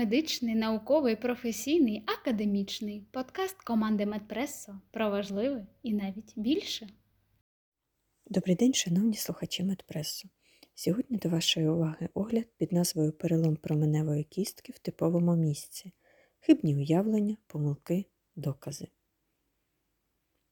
Медичний, науковий, професійний, академічний подкаст команди Медпресо про важливе і навіть більше. Добрий день, шановні слухачі Медпресу. Сьогодні до вашої уваги огляд під назвою Перелом променевої кістки в типовому місці. Хибні уявлення, помилки, докази.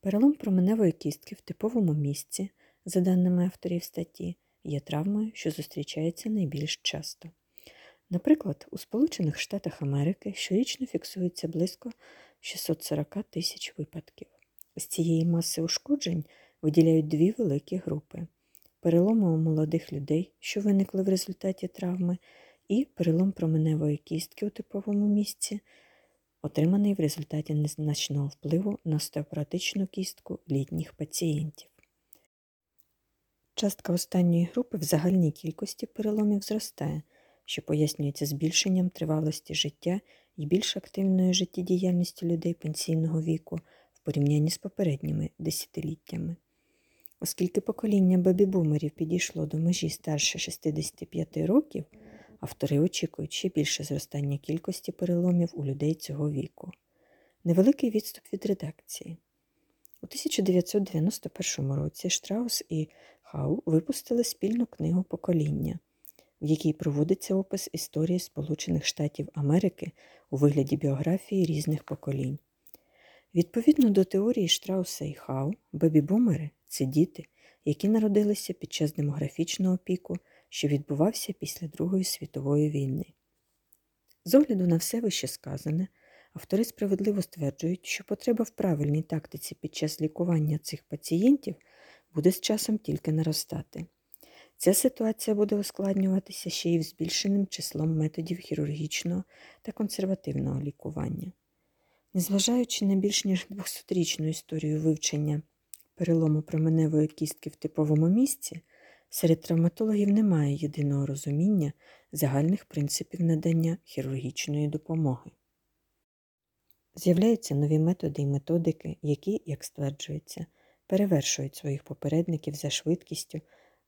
Перелом променевої кістки в типовому місці, за даними авторів статті, є травмою, що зустрічається найбільш часто. Наприклад, у Сполучених Штатах Америки щорічно фіксується близько 640 тисяч випадків. З цієї маси ушкоджень виділяють дві великі групи: переломи у молодих людей, що виникли в результаті травми, і перелом променевої кістки у типовому місці, отриманий в результаті незначного впливу на остеопаратичну кістку літніх пацієнтів. Частка останньої групи в загальній кількості переломів зростає що пояснюється збільшенням тривалості життя і більш активною життєдіяльністю людей пенсійного віку в порівнянні з попередніми десятиліттями. Оскільки покоління бабі-бумерів підійшло до межі старше 65 років, автори очікують ще більше зростання кількості переломів у людей цього віку. Невеликий відступ від редакції. У 1991 році Штраус і Хау випустили спільну книгу покоління в якій проводиться опис історії Сполучених Штатів Америки у вигляді біографії різних поколінь. Відповідно до теорії Штрауса і Хау, бебі-бумери це діти, які народилися під час демографічного піку, що відбувався після Другої світової війни. З огляду на все вище сказане, автори справедливо стверджують, що потреба в правильній тактиці під час лікування цих пацієнтів буде з часом тільки наростати. Ця ситуація буде ускладнюватися ще й збільшеним числом методів хірургічного та консервативного лікування. Незважаючи на більш ніж 200-річну історію вивчення перелому променевої кістки в типовому місці, серед травматологів немає єдиного розуміння загальних принципів надання хірургічної допомоги. З'являються нові методи і методики, які, як стверджується, перевершують своїх попередників за швидкістю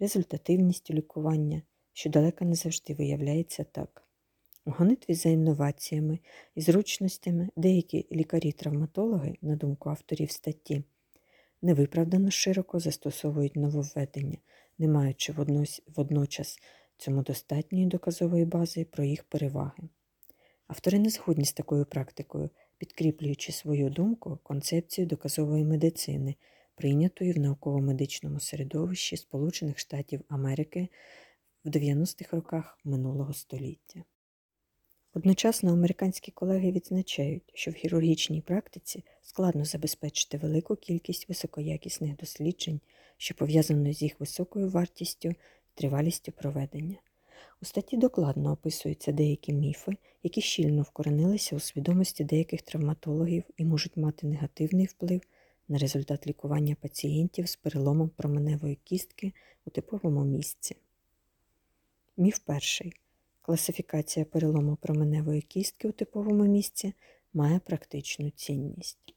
результативністю лікування, що далеко не завжди виявляється так. У гонитві за інноваціями і зручностями деякі лікарі-травматологи, на думку авторів статті, невиправдано широко застосовують нововведення, не маючи водночас цьому достатньої доказової бази про їх переваги. Автори не згодні з такою практикою, підкріплюючи свою думку концепцію доказової медицини прийнятої в науково-медичному середовищі Сполучених Штатів Америки в 90-х роках минулого століття. Одночасно американські колеги відзначають, що в хірургічній практиці складно забезпечити велику кількість високоякісних досліджень, що пов'язано з їх високою вартістю і тривалістю проведення. У статті докладно описуються деякі міфи, які щільно вкоренилися у свідомості деяких травматологів і можуть мати негативний вплив на результат лікування пацієнтів з переломом променевої кістки у типовому місці. Міф перший. Класифікація перелому променевої кістки у типовому місці має практичну цінність.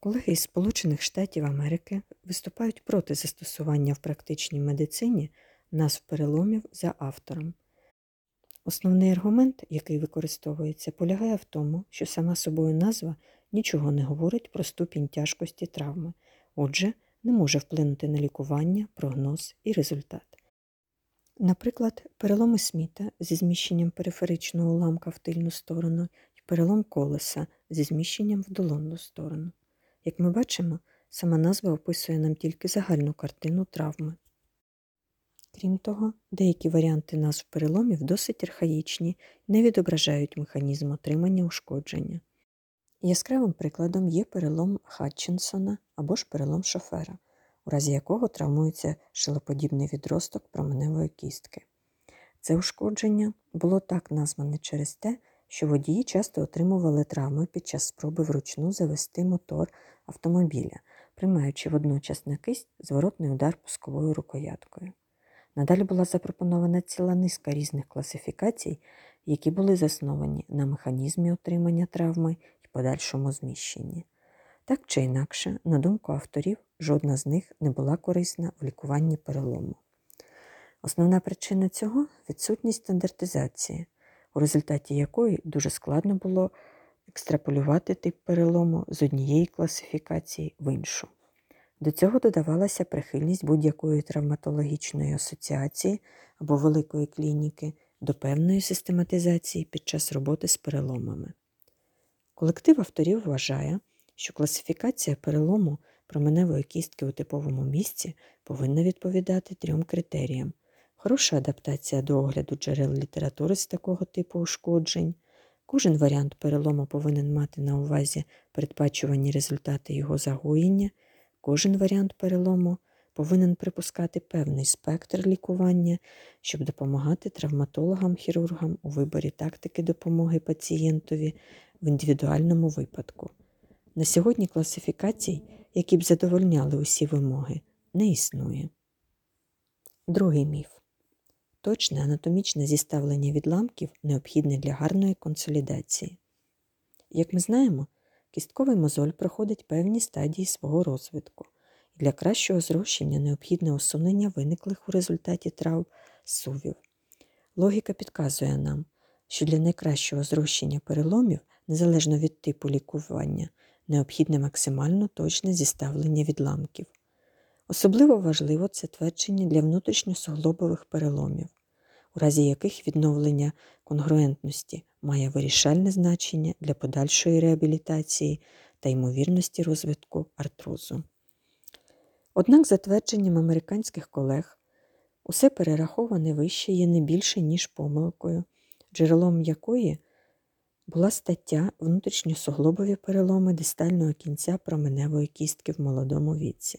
Колеги із Сполучених Штатів Америки виступають проти застосування в практичній медицині назв переломів за автором. Основний аргумент, який використовується, полягає в тому, що сама собою назва нічого не говорить про ступінь тяжкості травми, отже, не може вплинути на лікування, прогноз і результат. Наприклад, переломи сміта зі зміщенням периферичного уламка в тильну сторону і перелом колеса зі зміщенням в долонну сторону. Як ми бачимо, сама назва описує нам тільки загальну картину травми. Крім того, деякі варіанти назв переломів досить архаїчні і не відображають механізм отримання ушкодження. Яскравим прикладом є перелом Хатчинсона або ж перелом шофера, у разі якого травмується шилоподібний відросток променевої кістки. Це ушкодження було так назване через те, що водії часто отримували травми під час спроби вручну завести мотор автомобіля, приймаючи водночас на кисть зворотний удар пусковою рукояткою. Надалі була запропонована ціла низка різних класифікацій, які були засновані на механізмі отримання травми подальшому зміщенні. Так чи інакше, на думку авторів, жодна з них не була корисна в лікуванні перелому. Основна причина цього відсутність стандартизації. у результаті якої дуже складно було екстраполювати тип перелому з однієї класифікації в іншу. До цього додавалася прихильність будь-якої травматологічної асоціації або великої клініки до певної систематизації під час роботи з переломами. Колектив авторів вважає, що класифікація перелому променевої кістки у типовому місці повинна відповідати трьом критеріям: хороша адаптація до огляду джерел літератури з такого типу ушкоджень. Кожен варіант перелому повинен мати на увазі передбачувані результати його загоєння. Кожен варіант перелому повинен припускати певний спектр лікування, щоб допомагати травматологам-хірургам у виборі тактики допомоги пацієнтові в індивідуальному випадку. На сьогодні класифікацій, які б задовольняли усі вимоги, не існує. Другий міф. Точне анатомічне зіставлення відламків необхідне для гарної консолідації. Як ми знаємо, кістковий мозоль проходить певні стадії свого розвитку, і для кращого зрощення необхідне усунення виниклих у результаті трав сувів. Логіка підказує нам, що для найкращого зрощення переломів, незалежно від типу лікування, необхідне максимально точне зіставлення відламків. Особливо важливо це твердження для внутрішньосуглобових переломів, у разі яких відновлення конгруентності має вирішальне значення для подальшої реабілітації та ймовірності розвитку артрозу. Однак, за твердженням американських колег, усе перераховане вище є не більше, ніж помилкою, джерелом якої була стаття внутрішньосуглобові переломи дистального кінця променевої кістки в молодому віці.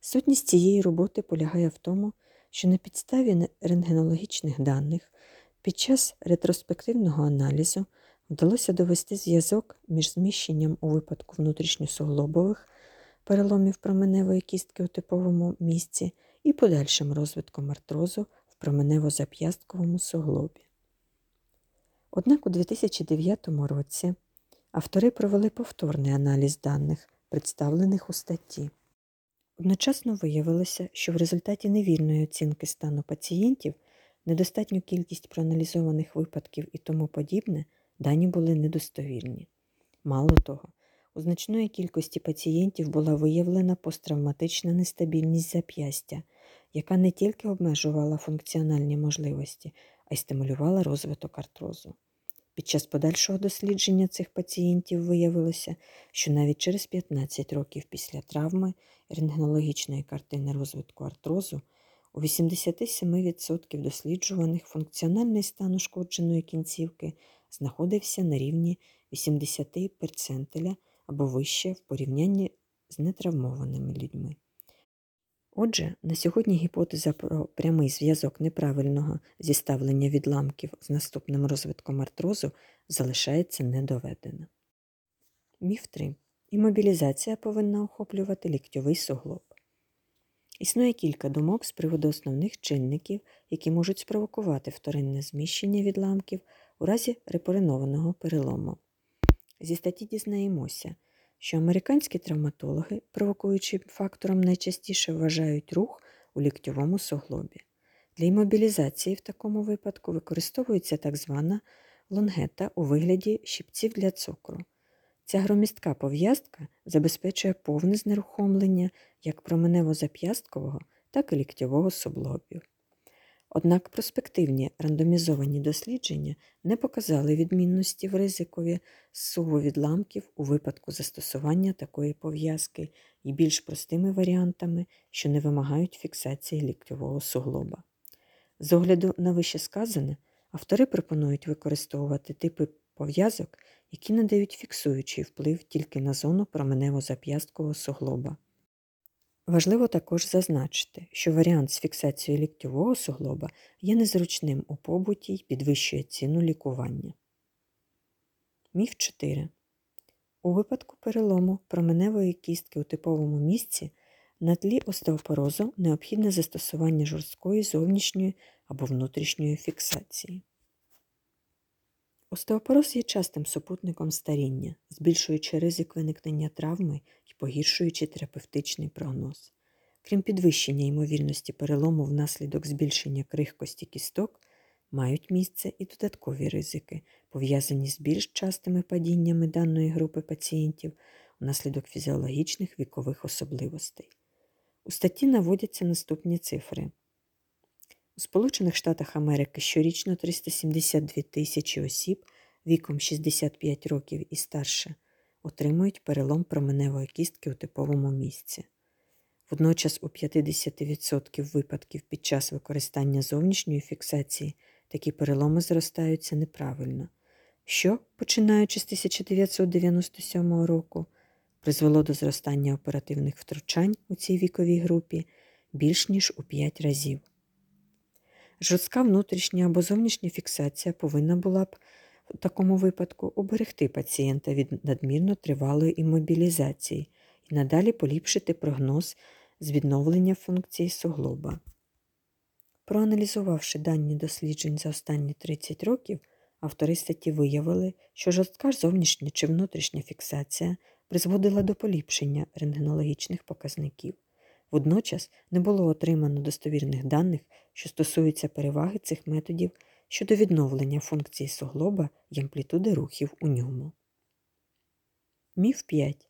Сутність цієї роботи полягає в тому, що на підставі рентгенологічних даних під час ретроспективного аналізу вдалося довести зв'язок між зміщенням у випадку внутрішньосуглобових переломів променевої кістки у типовому місці і подальшим розвитком артрозу в променево-зап'ястковому суглобі. Однак у 2009 році автори провели повторний аналіз даних, представлених у статті. Одночасно виявилося, що в результаті невірної оцінки стану пацієнтів недостатню кількість проаналізованих випадків і тому подібне дані були недостовірні. Мало того, у значної кількості пацієнтів була виявлена посттравматична нестабільність зап'ястя, яка не тільки обмежувала функціональні можливості, а й стимулювала розвиток артрозу. Під час подальшого дослідження цих пацієнтів виявилося, що навіть через 15 років після травми рентгенологічної картини розвитку артрозу у 87% досліджуваних функціональний стан ушкодженої кінцівки знаходився на рівні 80 перцентиля або вище в порівнянні з нетравмованими людьми. Отже, на сьогодні гіпотеза про прямий зв'язок неправильного зіставлення відламків з наступним розвитком артрозу залишається недоведена. Міф 3. Імобілізація повинна охоплювати ліктьовий суглоб. Існує кілька думок з приводу основних чинників, які можуть спровокувати вторинне зміщення відламків у разі репоринованого перелому. Зі статті дізнаємося, що американські травматологи провокуючим фактором найчастіше вважають рух у ліктьовому суглобі. Для імобілізації в такому випадку використовується так звана лонгета у вигляді щипців для цукру. Ця громістка пов'язка забезпечує повне знерухомлення як променево-зап'ясткового, так і ліктьового суглобів. Однак проспективні рандомізовані дослідження не показали відмінності в ризикові суву відламків у випадку застосування такої пов'язки і більш простими варіантами, що не вимагають фіксації ліктьового суглоба. З огляду на вищесказане, автори пропонують використовувати типи пов'язок, які надають фіксуючий вплив тільки на зону променево-зап'ясткового суглоба. Важливо також зазначити, що варіант з фіксацією ліктьового суглоба є незручним у побуті й підвищує ціну лікування. Міф 4. У випадку перелому променевої кістки у типовому місці на тлі остеопорозу необхідне застосування жорсткої зовнішньої або внутрішньої фіксації. Остеопороз є частим супутником старіння, збільшуючи ризик виникнення травми і погіршуючи терапевтичний прогноз. Крім підвищення ймовірності перелому внаслідок збільшення крихкості кісток, мають місце і додаткові ризики, пов'язані з більш частими падіннями даної групи пацієнтів внаслідок фізіологічних вікових особливостей. У статті наводяться наступні цифри. У Сполучених Штатах Америки щорічно 372 тисячі осіб віком 65 років і старше отримують перелом променевої кістки у типовому місці. Водночас у 50% випадків під час використання зовнішньої фіксації такі переломи зростаються неправильно, що, починаючи з 1997 року, призвело до зростання оперативних втручань у цій віковій групі більш ніж у 5 разів. Жорстка внутрішня або зовнішня фіксація повинна була б в такому випадку уберегти пацієнта від надмірно тривалої іммобілізації і надалі поліпшити прогноз з відновлення функції суглоба. Проаналізувавши дані досліджень за останні 30 років, автори статті виявили, що жорстка зовнішня чи внутрішня фіксація призводила до поліпшення рентгенологічних показників. Водночас не було отримано достовірних даних, що стосуються переваги цих методів щодо відновлення функції суглоба і амплітуди рухів у ньому. Міф 5.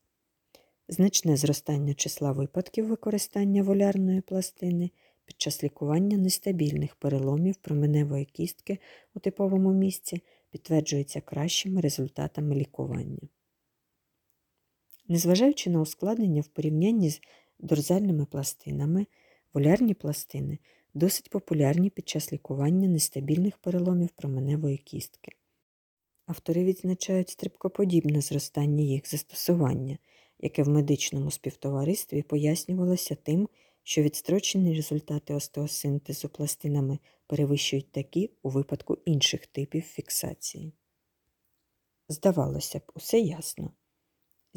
Значне зростання числа випадків використання волярної пластини під час лікування нестабільних переломів променевої кістки у типовому місці підтверджується кращими результатами лікування. Незважаючи на ускладнення в порівнянні з дорзальними пластинами, волярні пластини досить популярні під час лікування нестабільних переломів променевої кістки. Автори відзначають стрибкоподібне зростання їх застосування, яке в медичному співтоваристві пояснювалося тим, що відстрочені результати остеосинтезу пластинами перевищують такі у випадку інших типів фіксації. Здавалося б, усе ясно.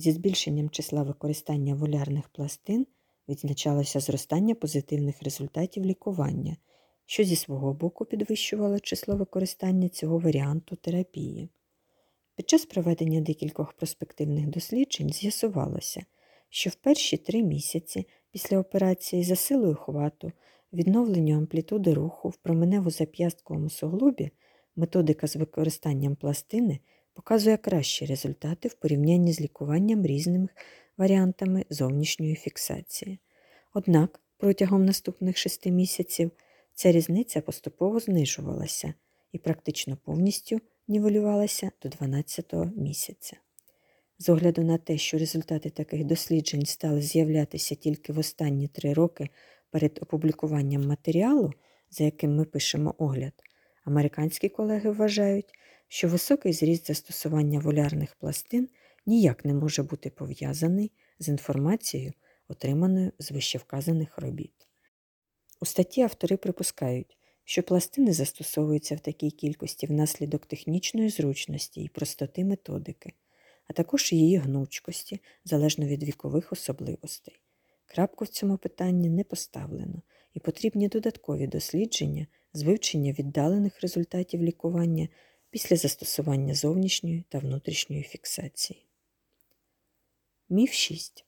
Зі збільшенням числа використання волярних пластин відзначалося зростання позитивних результатів лікування, що зі свого боку підвищувало число використання цього варіанту терапії. Під час проведення декількох проспективних досліджень з'ясувалося, що в перші три місяці після операції за силою хвату, відновленню амплітуди руху в променево-зап'ястковому суглобі методика з використанням пластини показує кращі результати в порівнянні з лікуванням різними варіантами зовнішньої фіксації. Однак протягом наступних шести місяців ця різниця поступово знижувалася і практично повністю нівелювалася до 12-го місяця. З огляду на те, що результати таких досліджень стали з'являтися тільки в останні три роки перед опублікуванням матеріалу, за яким ми пишемо огляд, американські колеги вважають, що високий зріст застосування волярних пластин ніяк не може бути пов'язаний з інформацією, отриманою з вищевказаних робіт. У статті автори припускають, що пластини застосовуються в такій кількості внаслідок технічної зручності і простоти методики, а також її гнучкості залежно від вікових особливостей. Крапку в цьому питанні не поставлено, і потрібні додаткові дослідження з вивчення віддалених результатів лікування після застосування зовнішньої та внутрішньої фіксації. Міф 6.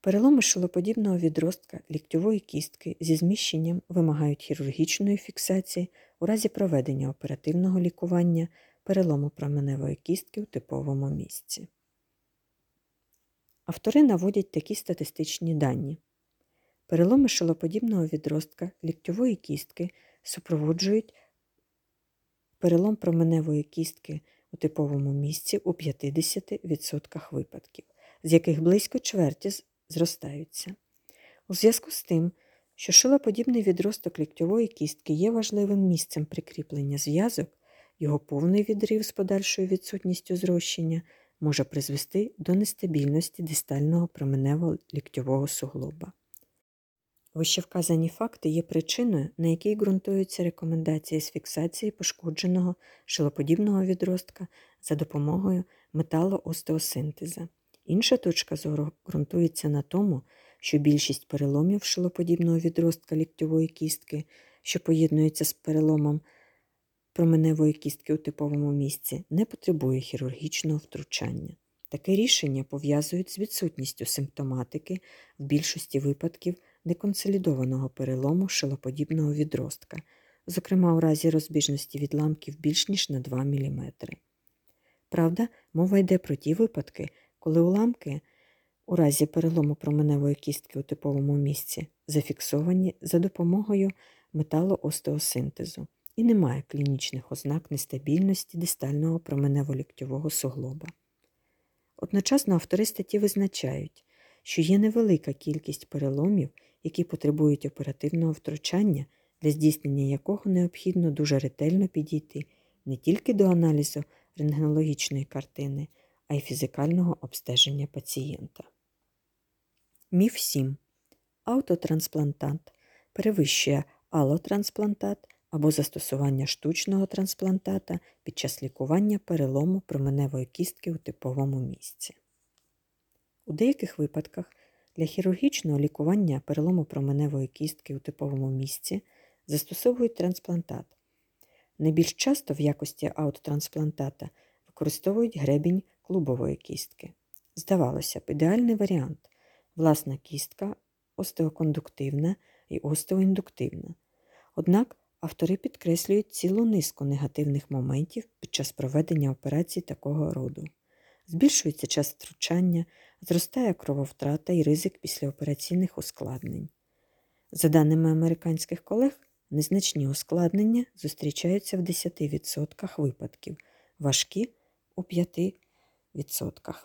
Переломи шилоподібного відростка ліктьової кістки зі зміщенням вимагають хірургічної фіксації у разі проведення оперативного лікування перелому променевої кістки у типовому місці. Автори наводять такі статистичні дані. Переломи шилоподібного відростка ліктьової кістки супроводжують перелом променевої кістки у типовому місці у 50% випадків, з яких близько чверті зростаються. У зв'язку з тим, що шилоподібний відросток ліктьової кістки є важливим місцем прикріплення зв'язок, його повний відрив з подальшою відсутністю зрощення може призвести до нестабільності дистального променево ліктьового суглоба. Вищевказані факти є причиною, на якій ґрунтуються рекомендації з фіксації пошкодженого шилоподібного відростка за допомогою металоостеосинтеза. Інша точка зору ґрунтується на тому, що більшість переломів шилоподібного відростка ліктьової кістки, що поєднується з переломом променевої кістки у типовому місці, не потребує хірургічного втручання. Таке рішення пов'язують з відсутністю симптоматики в більшості випадків неконсолідованого перелому шилоподібного відростка, зокрема у разі розбіжності відламків більш ніж на 2 мм. Правда, мова йде про ті випадки, коли уламки у разі перелому променевої кістки у типовому місці зафіксовані за допомогою металоостеосинтезу і немає клінічних ознак нестабільності дистального променево-ліктьового суглоба. Одночасно автори статті визначають, що є невелика кількість переломів, які потребують оперативного втручання, для здійснення якого необхідно дуже ретельно підійти не тільки до аналізу рентгенологічної картини, а й фізикального обстеження пацієнта. Міф 7. Аутотрансплантант перевищує алотрансплантат або застосування штучного трансплантата під час лікування перелому променевої кістки у типовому місці. У деяких випадках для хірургічного лікування перелому променевої кістки у типовому місці застосовують трансплантат. Найбільш часто в якості аутотрансплантата використовують гребінь клубової кістки. Здавалося б, ідеальний варіант власна кістка остеокондуктивна і остеоіндуктивна. Однак автори підкреслюють цілу низку негативних моментів під час проведення операцій такого роду. Збільшується час втручання, зростає крововтрата і ризик післяопераційних ускладнень. За даними американських колег, незначні ускладнення зустрічаються в 10% випадків, важкі у 5%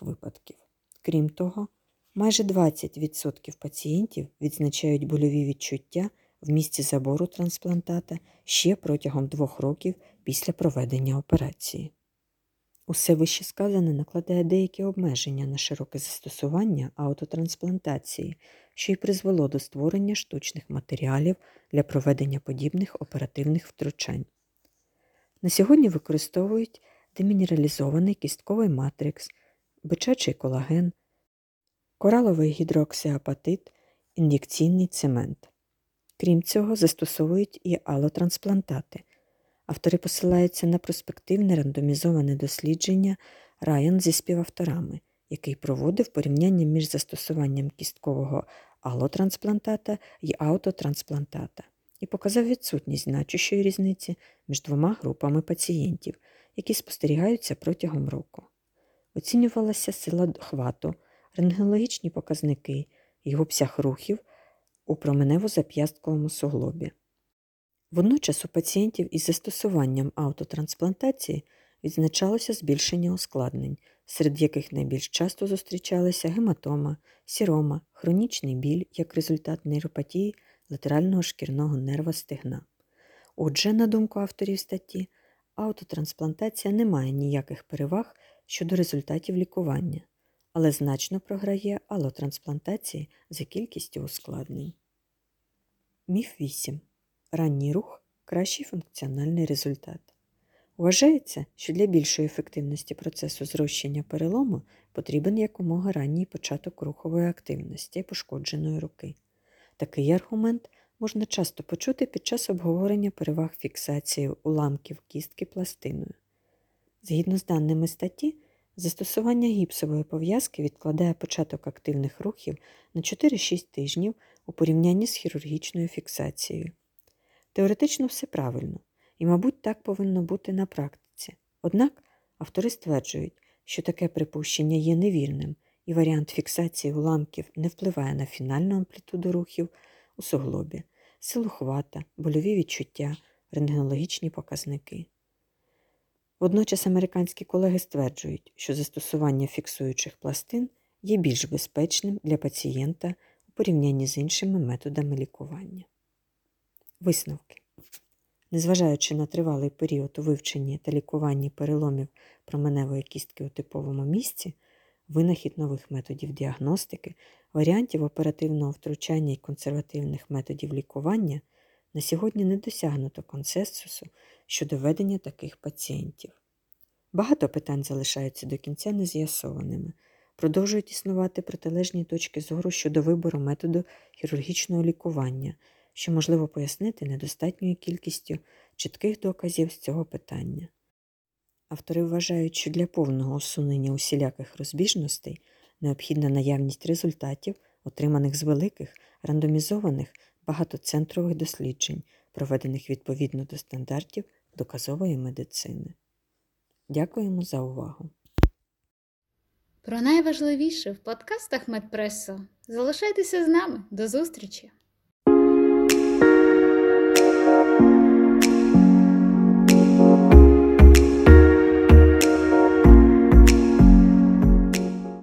випадків. Крім того, майже 20% пацієнтів відзначають больові відчуття в місці забору трансплантата ще протягом двох років після проведення операції. Усе вище сказане накладає деякі обмеження на широке застосування аутотрансплантації, що й призвело до створення штучних матеріалів для проведення подібних оперативних втручань. На сьогодні використовують демінералізований кістковий матрикс, бичачий колаген, кораловий гідроксиапатит, ін'єкційний цемент. Крім цього, застосовують і алотрансплантати. Автори посилаються на проспективне рандомізоване дослідження Райан зі співавторами, який проводив порівняння між застосуванням кісткового алотрансплантата і аутотрансплантата і показав відсутність значущої різниці між двома групами пацієнтів, які спостерігаються протягом року. Оцінювалася сила хвату, рентгенологічні показники і обсяг рухів у променево-зап'ястковому суглобі. Водночас у пацієнтів із застосуванням аутотрансплантації відзначалося збільшення ускладнень, серед яких найбільш часто зустрічалися гематома, сірома, хронічний біль як результат нейропатії латерального шкірного нерва стегна. Отже, на думку авторів статті, аутотрансплантація не має ніяких переваг щодо результатів лікування, але значно програє алотрансплантації за кількістю ускладнень. Міф 8. Ранній рух кращий функціональний результат. Вважається, що для більшої ефективності процесу зрощення перелому потрібен якомога ранній початок рухової активності пошкодженої руки. Такий аргумент можна часто почути під час обговорення переваг фіксації уламків кістки пластиною. Згідно з даними статті, застосування гіпсової пов'язки відкладає початок активних рухів на 4-6 тижнів у порівнянні з хірургічною фіксацією. Теоретично все правильно, і, мабуть, так повинно бути на практиці. Однак автори стверджують, що таке припущення є невірним, і варіант фіксації уламків не впливає на фінальну амплітуду рухів у суглобі, силу хвата, больові відчуття, рентгенологічні показники. Водночас американські колеги стверджують, що застосування фіксуючих пластин є більш безпечним для пацієнта у порівнянні з іншими методами лікування. Висновки. Незважаючи на тривалий період у вивченні та лікуванні переломів променевої кістки у типовому місці, винахід нових методів діагностики, варіантів оперативного втручання і консервативних методів лікування на сьогодні не досягнуто консенсусу щодо ведення таких пацієнтів. Багато питань залишаються до кінця нез'ясованими, продовжують існувати протилежні точки зору щодо вибору методу хірургічного лікування що можливо пояснити недостатньою кількістю чітких доказів з цього питання. Автори вважають, що для повного усунення усіляких розбіжностей необхідна наявність результатів, отриманих з великих, рандомізованих багатоцентрових досліджень, проведених відповідно до стандартів доказової медицини. Дякуємо за увагу! Про найважливіше в подкастах Медпресо. Залишайтеся з нами. До зустрічі!